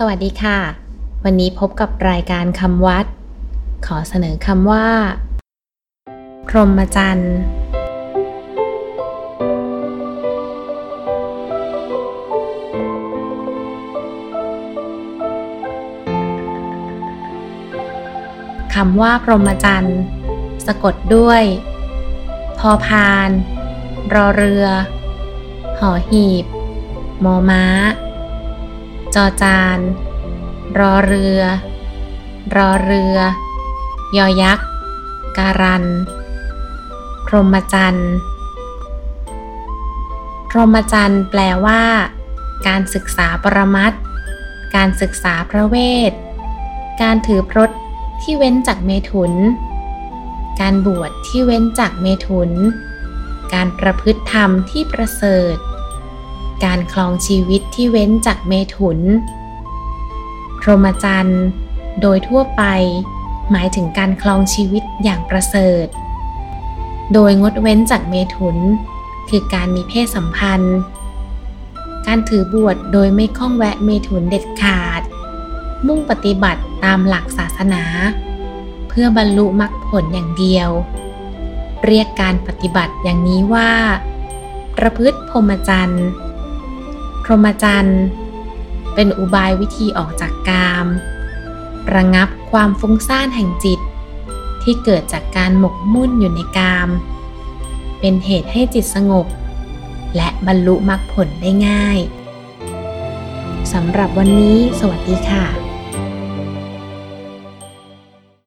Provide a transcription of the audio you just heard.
สวัสดีค่ะ วันนี้พบกับรายการคำวัด ขอเสนอคำว่า พรหมจรรย์ คำว่าพรหมจรรย์ สะกดด้วย พอพาน รอเรือ หอหีบ มอม้า จอจาน รอเรือ รอเรือ ยอยักษ์ การัน พรหมจรรย์พรหมจรรย์แปลว่า การศึกษาปรมัตถ์การศึกษาพระเวท การถือพรตที่เว้นจากเมถุน การบวชที่เว้นจากเมถุน การประพฤติธรรมที่ประเสริฐ การคลองชีวิตที่เว้นจากเมถุน พรหมจรรย์ โดยทั่วไป หมายถึงการคลองชีวิตอย่างประเสริฐ โดยงดเว้นจากเมถุน คือการมีเพศสัมพันธ์ การถือบวชโดยไม่ข้องแวะเมถุนเด็ดขาด มุ่งปฏิบัติตามหลักศาสนา เพื่อบรรลุมรรคผลอย่างเดียว เรียกการปฏิบัติอย่างนี้ว่าประพฤติพรหมจรรย์ พรหมจรรย์ เป็นอุบายวิธีออกจากกาม ระงับความฟุ้งซ่านแห่งจิต ที่เกิดจากการหมกมุ่นอยู่ในกาม เป็นเหตุให้จิตสงบ และบรรลุมรรคผลได้ง่าย สำหรับวันนี้สวัสดีค่ะ